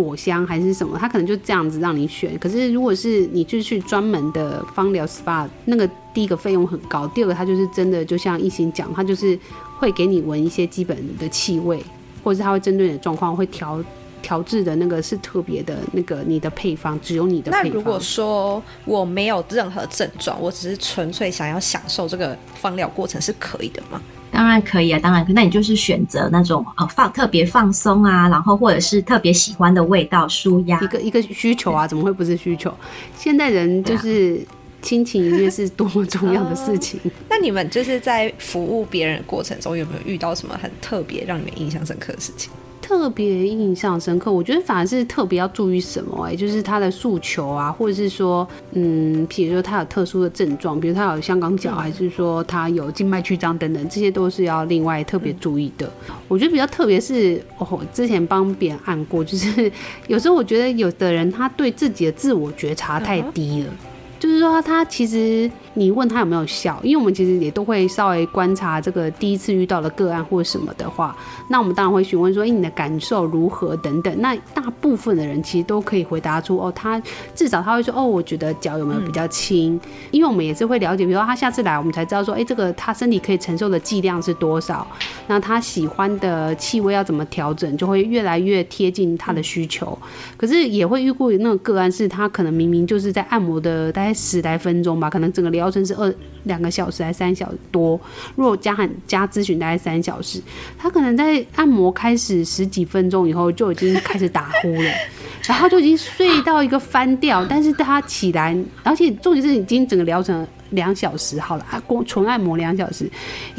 嗯果香还是什么，他可能就这样子让你选。可是如果是你就去专门的芳疗 SPA，那个第一个费用很高，第二个他就是真的就像一心讲，他就是会给你闻一些基本的气味，或者是他会针对你的状况会调调制的那个是特别的那个你的配方，只有你的配方。那如果说我没有任何症状，我只是纯粹想要享受这个芳疗过程，是可以的吗？当然可以啊，当然可以。那你就是选择那种呃放特别放松啊，然后或者是特别喜欢的味道，舒压。一个一个需求啊，怎么会不是需求？现代人就是亲情一定是多么重要的 事情。呃，那你们就是在服务别人的过程中，有没有遇到什么很特别让你们印象深刻的事情？特别印象深刻，我觉得反而是特别要注意什么哎、欸，就是他的诉求啊，或者是说，嗯，比如说他有特殊的症状，比如他有香港脚，还是说他有静脉曲张等等，这些都是要另外特别注意的。我觉得比较特别是，哦，之前帮别人按过，就是有时候我觉得有的人他对自己的自我觉察太低了，就是说他其实。你问他有没有效？因为我们其实也都会稍微观察这个第一次遇到的个案或什么的话，那我们当然会询问说，哎，你的感受如何等等。那大部分的人其实都可以回答出，哦，他至少他会说，哦，我觉得脚有没有比较轻？嗯、因为我们也是会了解，比如说他下次来，我们才知道说，哎，这个他身体可以承受的剂量是多少？那他喜欢的气味要怎么调整，就会越来越贴近他的需求。可是也会遇过那种个案，是他可能明明就是在按摩的大概十来分钟吧，可能整个疗程是二两个小时还三小时多，如果加含加咨询大概三小时，他可能在按摩开始十几分钟以后就已经开始打呼了，然后就已经睡到一个翻掉，但是他起来，而且重点是已经整个疗程两小时好了，啊光纯按摩两小时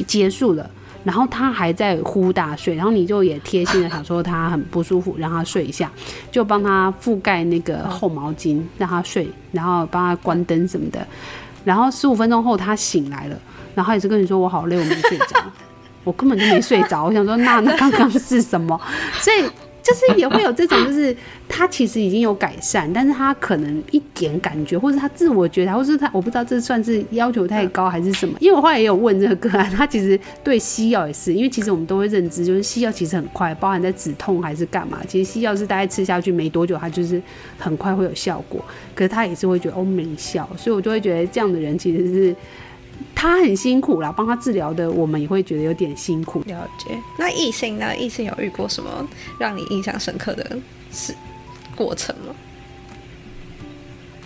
结束了，然后他还在呼大睡，然后你就也贴心的想说他很不舒服，让他睡一下，就帮他覆盖那个厚毛巾让他睡，然后帮他关灯什么的。然后十五分钟后他醒来了，然后也是跟你说，我好累，我没睡着，我根本就没睡着。我想说，那那刚刚是什么？所以就是也会有这种，就是他其实已经有改善，但是他可能一点感觉，或者他自我觉察，或是他我不知道这算是要求太高还是什么。因为我后来也有问这个个案，他其实对西药也是，因为其实我们都会认知，就是西药其实很快，包含在止痛还是干嘛，其实西药是大概吃下去没多久，它就是很快会有效果。可是他也是会觉得哦没效，所以我就会觉得这样的人其实是他很辛苦啦，帮他治疗的我们也会觉得有点辛苦。了解。那异性呢？异性有遇过什么让你印象深刻的事过程吗？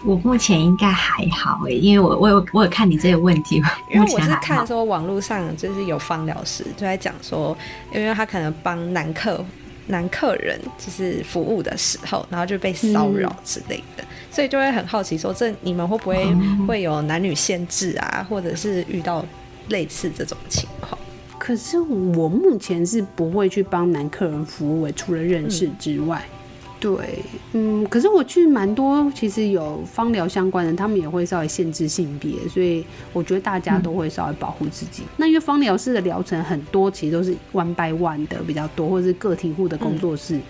我目前应该还好诶，因为我我有我有看你这个问题，因为我是看说网络上就是有芳疗师就在讲说，因为他可能帮男客。男客人就是服务的时候，然后就被骚扰之类的，嗯、所以就会很好奇说，这你们会不会会有男女限制啊，嗯、或者是遇到类似这种情况？可是我目前是不会去帮男客人服务，除了认识之外。嗯对，嗯，可是我去蛮多，其实有芳疗相关的，他们也会稍微限制性别，所以我觉得大家都会稍微保护自己。嗯、那因为芳疗师的疗程很多，其实都是 one by one 的比较多，或者是个体户的工作室。嗯、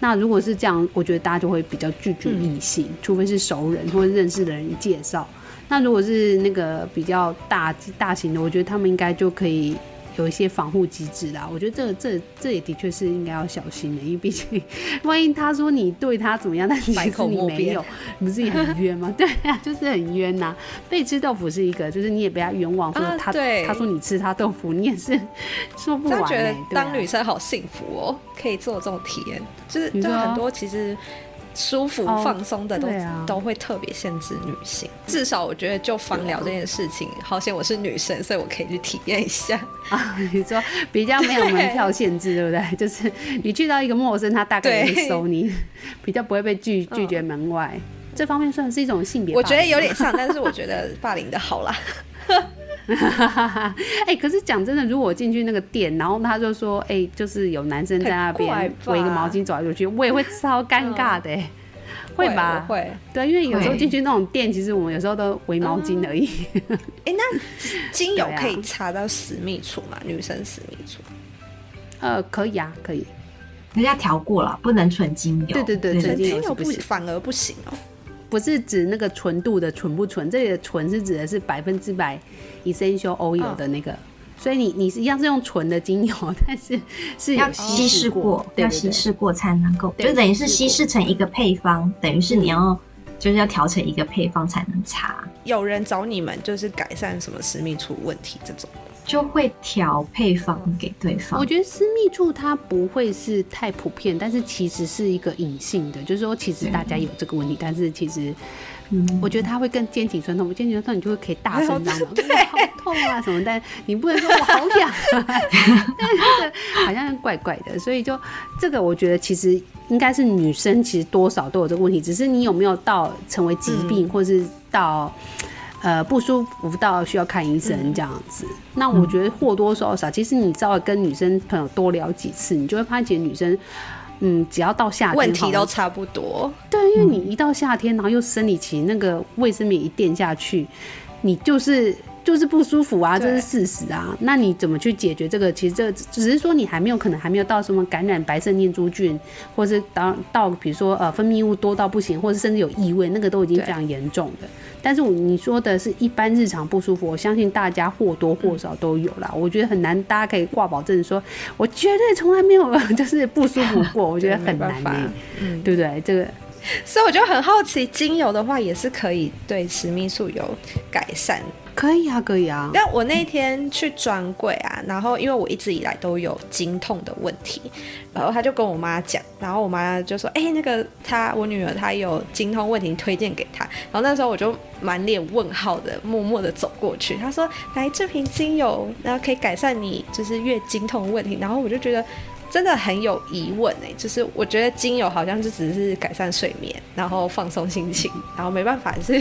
那如果是这样，我觉得大家就会比较拒绝异性，嗯、除非是熟人或者认识的人介绍。那如果是那个比较大大型的，我觉得他们应该就可以。有一些防护机制啦，我觉得这个这这也的确是应该要小心的，因为毕竟 万一他说你对他怎么样，但是其实你没有，你不是也很冤吗？对呀、啊，就是很冤呐、啊。被吃豆腐是一个，就是你也不要冤枉说他，啊、他说你吃他豆腐，你也是 说不完、欸。觉得当女生好幸福哦、喔，可以做这种体验，就是就很多其实舒服放松的都、哦啊、都会特别限制女性。至少我觉得就芳疗这件事情，好险我是女生，所以我可以去体验一下。啊，你说比较没有门票限制，对，对不对？就是你去到一个陌生，他大概会收你，比较不会被拒拒绝门外。嗯、这方面算是一种性别，我觉得有点像，但是我觉得霸凌的好啦。哎、欸，可是讲真的，如果我进去那个店，然后他就说，哎、欸，就是有男生在那边围一个毛巾走来走去，我也会超尴尬的、欸嗯，会吧？会，对，因为有时候进去那种店，其实我们有时候都围毛巾而已。哎、嗯欸，那 精油可以擦到私密处吗？女生私密处？呃，可以啊，可以。人家调过了，不能纯精油。对对对，纯精油不行，反而不行哦。不是指那个纯度的纯不纯，这里的纯是指的是百分之百 essential oil 的那个，哦、所以你你是一样是用纯的精油，但是是要稀释过，哦、要稀释过才能够，就等于是稀释成一个配方，等于是你要就是要调成一个配方才能擦。有人找你们就是改善什么私密处问题这种。就会调配方给对方。我觉得私密处它不会是太普遍，但是其实是一个隐性的，就是说其实大家有这个问题，但是其实，嗯，我觉得它会更肩颈酸痛，肩颈酸痛你就会可以大声嚷嚷，对，好痛啊什么，但你不能说我好痒，但是好像怪怪的，所以就这个我觉得其实应该是女生其实多少都有这个问题，只是你有没有到成为疾病，或是到。呃，不舒服到需要看医生这样子，嗯，那我觉得或多或少，其实你稍微跟女生朋友多聊几次，你就会发现女生，嗯，只要到夏天，问题都差不多。对，因为你一到夏天，然后又生理期，那个卫生棉一垫下去，你就是。就是不舒服啊，这是事实啊。那你怎么去解决这个？其实这只是说你还没有可能还没有到什么感染白色念珠菌，或是到到比如说呃分泌物多到不行，或是甚至有异味，那个都已经非常严重的。但是你说的是一般日常不舒服，我相信大家或多或少都有啦。我觉得很难，大家可以挂保证说，我绝对从来没有 就是不舒服过。我觉得很难呢，嗯，对不对？这个，所以我就很好奇，精油的话也是可以对私密素有改善。可以啊，可以啊。但我那天去专柜啊，然后因为我一直以来都有经痛的问题，然后他就跟我妈讲，然后我妈就说：“哎、那个她我女儿她有经痛问题，推荐给她。”然后那时候我就满脸问号的，默默的走过去。她说：“来这瓶精油，然后可以改善你就是月经痛问题。”然后我就觉得。真的很有疑问哎，就是我觉得精油好像就只是改善睡眠，然后放松心情，然后没办法是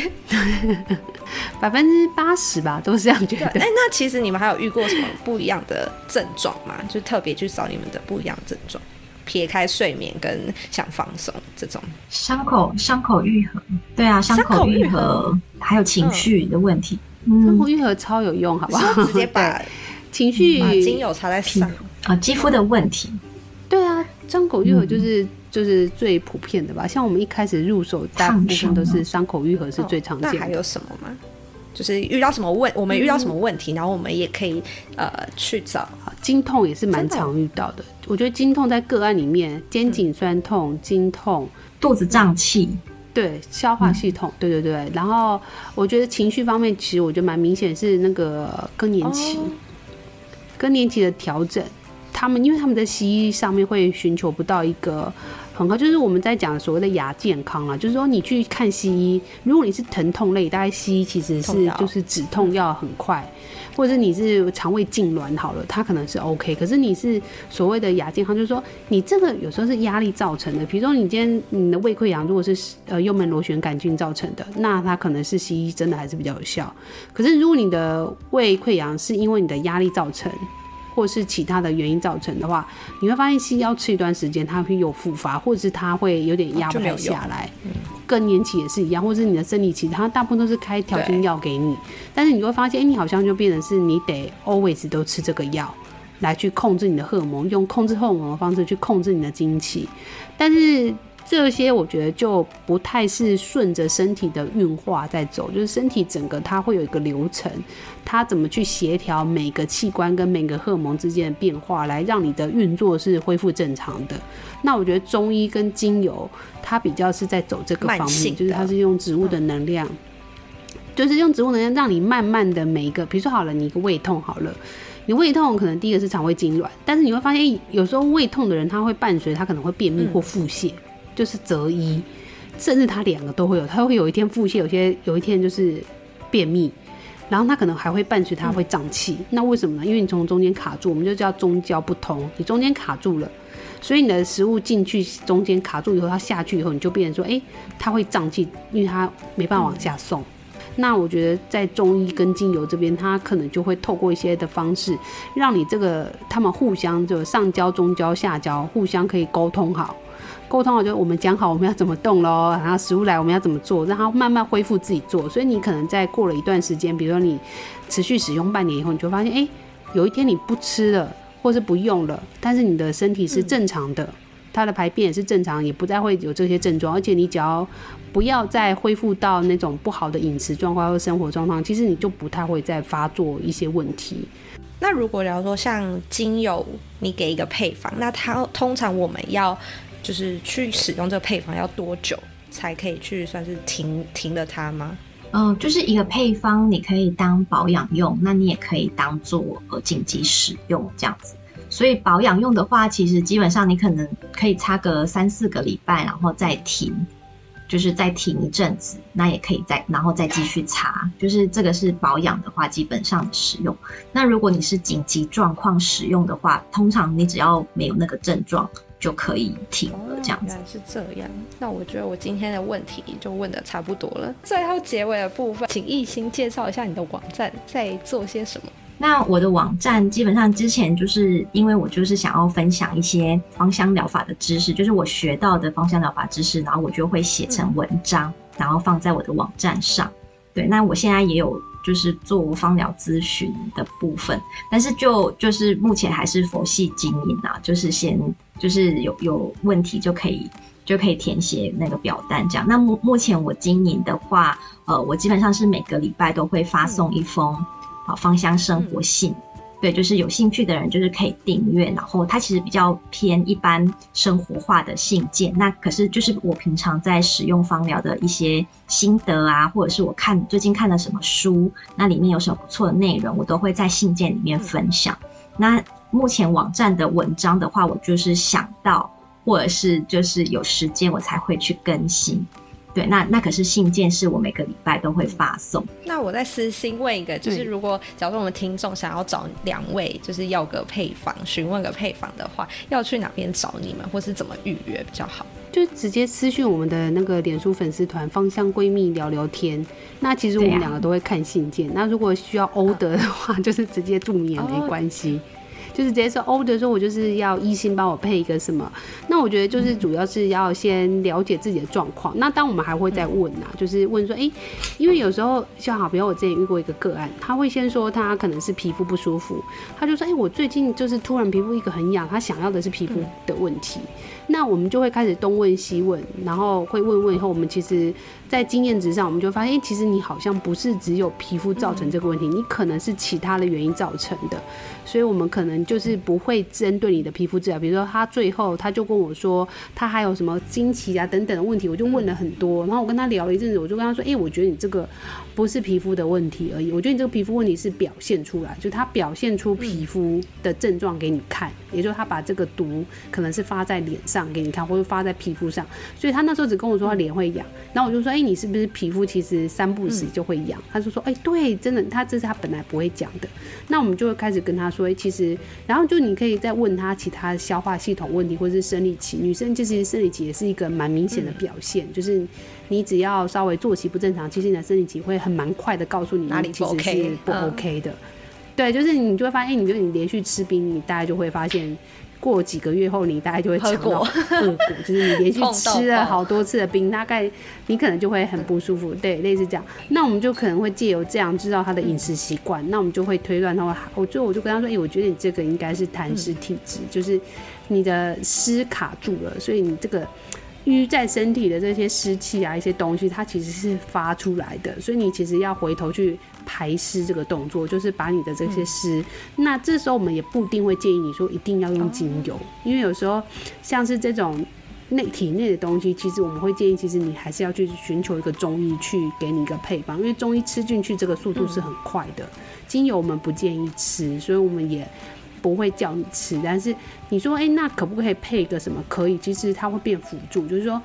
百分之八十吧，都是这样觉得。哎，那其实你们还有遇过什么不一样的症状吗？就特别去找你们的不一样的症状，撇开睡眠跟想放松这种。伤口伤口愈合，对啊，伤口愈合，还有情绪的问题，嗯，伤口愈合超有用，好不好？直接把 情绪、嗯、精油擦在上。啊，肌肤的问题，对啊，伤口愈合就是、嗯、就是最普遍的吧。像我们一开始入手，大部分都是伤口愈合是最常见的。那还有什么吗？就是遇到什么问，我们遇到什么问题，嗯、然后我们也可以呃去找。经痛也是蛮常遇到的，的。我觉得经痛在个案里面，肩颈酸痛、经痛、肚子胀气，对，消化系统，嗯、对对对。然后我觉得情绪方面，其实我觉得蛮明显是那个更年期，哦、更年期的调整。他们因为他们在西医上面会寻求不到一个很好，就是我们在讲所谓的亚健康啊，就是说你去看西医，如果你是疼痛类，大概西医其实是就是止痛药很快，或者是你是肠胃痉挛好了，它可能是 OK。可是你是所谓的亚健康，就是说你这个有时候是压力造成的，比如说你今天你的胃溃疡如果是呃幽门螺旋杆菌造成的，那它可能是西医真的还是比较有效。可是如果你的胃溃疡是因为你的压力造成，或是其他的原因造成的话，你会发现西药吃一段时间，它会有复发，或者是它会有点压不太下来。更年期也是一样，或者是你的生理期，它大部分都是开调经药给你，但是你会发现，哎、欸，你好像就变成是你得 always 都吃这个药来去控制你的荷尔蒙，用控制荷尔蒙的方式去控制你的经期，但是。这些我觉得就不太是顺着身体的运化在走，就是身体整个它会有一个流程，它怎么去协调每个器官跟每个荷尔蒙之间的变化，来让你的运作是恢复正常的。那我觉得中医跟精油它比较是在走这个方面，就是它是用植物的能量，就是用植物能量让你慢慢的每一个，比如说好了，你一个胃痛好了，你胃痛可能第一个是肠胃痉挛，但是你会发现有时候胃痛的人他会伴随他可能会便秘或腹泻。就是择一，甚至他两个都会有，他会有一天腹泻，有些有一天就是便秘，然后他可能还会伴随他会胀气。那为什么呢？因为你从中间卡住，我们就叫中焦不通，你中间卡住了，所以你的食物进去中间卡住以后，它下去以后，你就变成说，哎、它会胀气，因为它没办法往下送。那我觉得在中医跟精油这边，它可能就会透过一些的方式，让你这个他们互相就上焦、中焦、下焦互相可以沟通好，沟通好就我们讲好我们要怎么动喽，然后食物来我们要怎么做，让它慢慢恢复自己做。所以你可能在过了一段时间，比如说你持续使用半年以后，你就发现，哎、有一天你不吃了，或是不用了，但是你的身体是正常的。它的排便也是正常，也不再会有这些症状，而且你只要不要再恢复到那种不好的饮食状况或生活状况，其实你就不太会再发作一些问题。那如果聊说像精油，你给一个配方，那它通常我们要就是去使用这个配方要多久才可以去算是停停了它吗？嗯、就是一个配方，你可以当保养用，那你也可以当做呃紧急使用这样子。所以保养用的话，其实基本上你可能可以擦个三四个礼拜，然后再停，就是再停一阵子，那也可以再然后再继续擦。就是这个是保养的话，基本上使用。那如果你是紧急状况使用的话，通常你只要没有那个症状就可以停了。这样子。原来是这样。那我觉得我今天的问题就问的差不多了。最后结尾的部分，请艺兴介绍一下你的网站在做些什么。那我的网站基本上之前就是因为我就是想要分享一些芳香疗法的知识，就是我学到的芳香疗法知识，然后我就会写成文章，然后放在我的网站上。对，那我现在也有就是做芳疗咨询的部分，但是就就是目前还是佛系经营啊，就是先就是有有问题就可以就可以填写那个表单这样。那目目前我经营的话，呃，我基本上是每个礼拜都会发送一封。啊，芳香生活信，对，就是有兴趣的人就是可以订阅，然后它其实比较偏一般生活化的信件。那可是就是我平常在使用芳疗的一些心得啊，或者是我看最近看了什么书，那里面有什么不错的内容，我都会在信件里面分享。那目前网站的文章的话，我就是想到或者是就是有时间我才会去更新。对，那那可是信件，是我每个礼拜都会发送。那我再私信问一个，就是如果假如说我们听众想要找两位，就是要个配方，询问个配方的话，要去哪边找你们，或是怎么预约比较好？就直接私讯我们的那个脸书粉丝团“芳香闺蜜聊聊天”。那其实我们两个都会看信件。那如果需要 order 的话，就是直接注明也没关系。哦就是直接说 order 说，我就是要一心帮我配一个什么。那我觉得就是主要是要先了解自己的状况。那当我们还会再问啊，就是问说，哎、欸，因为有时候像好，比如我之前遇过一个个案，他会先说他可能是皮肤不舒服，他就说，哎、欸，我最近就是突然皮肤一个很痒，他想要的是皮肤的问题。那我们就会开始东问西问，然后会问问以后，我们其实，在经验值上，我们就发现，欸，其实你好像不是只有皮肤造成这个问题，你可能是其他的原因造成的。所以，我们可能就是不会针对你的皮肤治疗。比如说，他最后他就跟我说，他还有什么经期啊等等的问题，我就问了很多。然后我跟他聊了一阵子，我就跟他说，欸，我觉得你这个不是皮肤的问题而已，我觉得你这个皮肤问题是表现出来，就他表现出皮肤的症状给你看，也就是他把这个毒可能是发在脸上。给你看，或者发在皮肤上，所以他那时候只跟我说他脸会痒，然后我就说，哎、欸，你是不是皮肤其实三不时就会痒？他就说，哎、欸，对，真的，他这是他本来不会讲的。那我们就会开始跟他说，哎、欸，其实，然后就你可以再问他其他消化系统问题，或者是生理期，女生其实生理期也是一个蛮明显的表现，就是你只要稍微作息不正常，其实你的生理期会很蛮快的告诉你哪里其实是不 OK 的。对，就是你就会发现，你觉得你连续吃冰，你大概就会发现。过几个月后，你大概就会尝到恶果，就是你连续吃了好多次的冰，大概你可能就会很不舒服。对，类似这样。那我们就可能会借由这样知道他的饮食习惯，那我们就会推断他会。我最后我就跟他说：“哎、欸，我觉得你这个应该是痰湿体质，就是你的湿卡住了，所以你这个淤在身体的这些湿气啊，一些东西，它其实是发出来的，所以你其实要回头去。”排湿这个动作，就是把你的这些湿、那这时候我们也不一定会建议你说一定要用精油，因为有时候像是这种内体内的东西，其实我们会建议，其实你还是要去寻求一个中医去给你一个配方，因为中医吃进去这个速度是很快的、精油我们不建议吃，所以我们也不会叫你吃。但是你说，哎、欸，那可不可以配一个什么？可以，其实它会变辅助，就是说。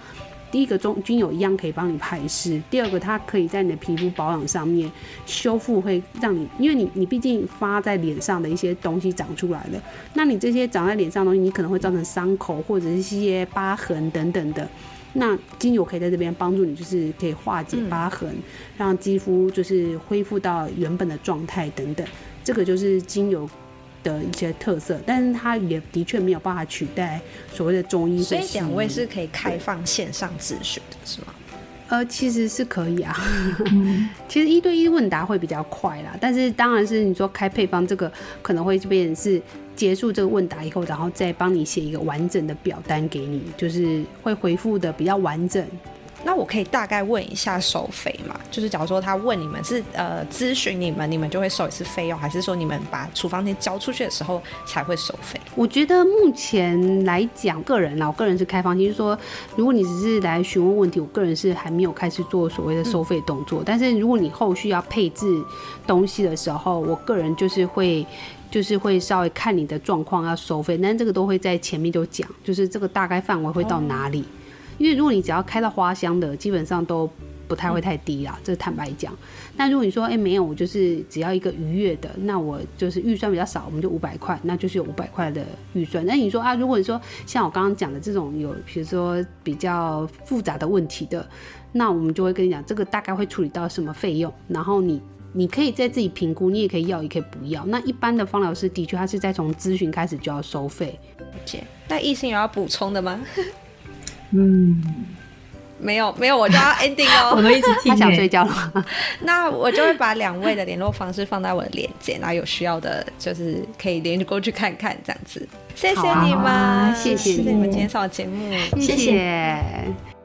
第一个中精油一样可以帮你排湿，第二个它可以在你的皮肤保养上面修复，会让你，因为你你毕竟发在脸上的一些东西长出来了，那你这些长在脸上的东西，你可能会造成伤口或者是一些疤痕等等的。那精油可以在这边帮助你，就是可以化解疤痕，嗯、让肌肤就是恢复到原本的状态等等。这个就是精油的一些特色，但是它也的确没有办法取代所谓的中医。所以两位是可以开放线上咨询的，是吗？呃，其实是可以啊。其实一对一问答会比较快啦，但是当然是你说开配方这个可能会变成是。结束这个问答以后，然后再帮你写一个完整的表单给你，就是会回复的比较完整。那我可以大概问一下收费吗？就是假如说他问你们是呃咨询你们，你们就会收一次费用，还是说你们把处方箋交出去的时候才会收费？我觉得目前来讲，个人啊，我个人是开放性，就是说如果你只是来询问问题，我个人是还没有开始做所谓的收费动作。但是如果你后续要配置东西的时候，我个人就是会。就是会稍微看你的状况要收费，但这个都会在前面都讲，就是这个大概范围会到哪里。因为如果你只要开到花香的，基本上都不太会太低啦，这坦白讲。那如果你说哎、欸、没有，我就是只要一个愉悦的，那我就是预算比较少，我们就五百块，那就是有五百块的预算。那你说啊，如果你说像我刚刚讲的这种有，比如说比较复杂的问题的，那我们就会跟你讲，这个大概会处理到什么费用，然后你。你可以在自己评估，你也可以要，也可以不要。那一般的方疗师的确，他是在从咨询开始就要收费。姐，那异性有要补充的吗？嗯，没有，没有，我就要 ending 哦。我们一直听，他想睡觉了。那我就会把两位的联络方式放在我的链接，然后有需要的，就是可以连过去看看这样子。谢谢你们，啊、谢谢你们今天上节目，谢谢。谢谢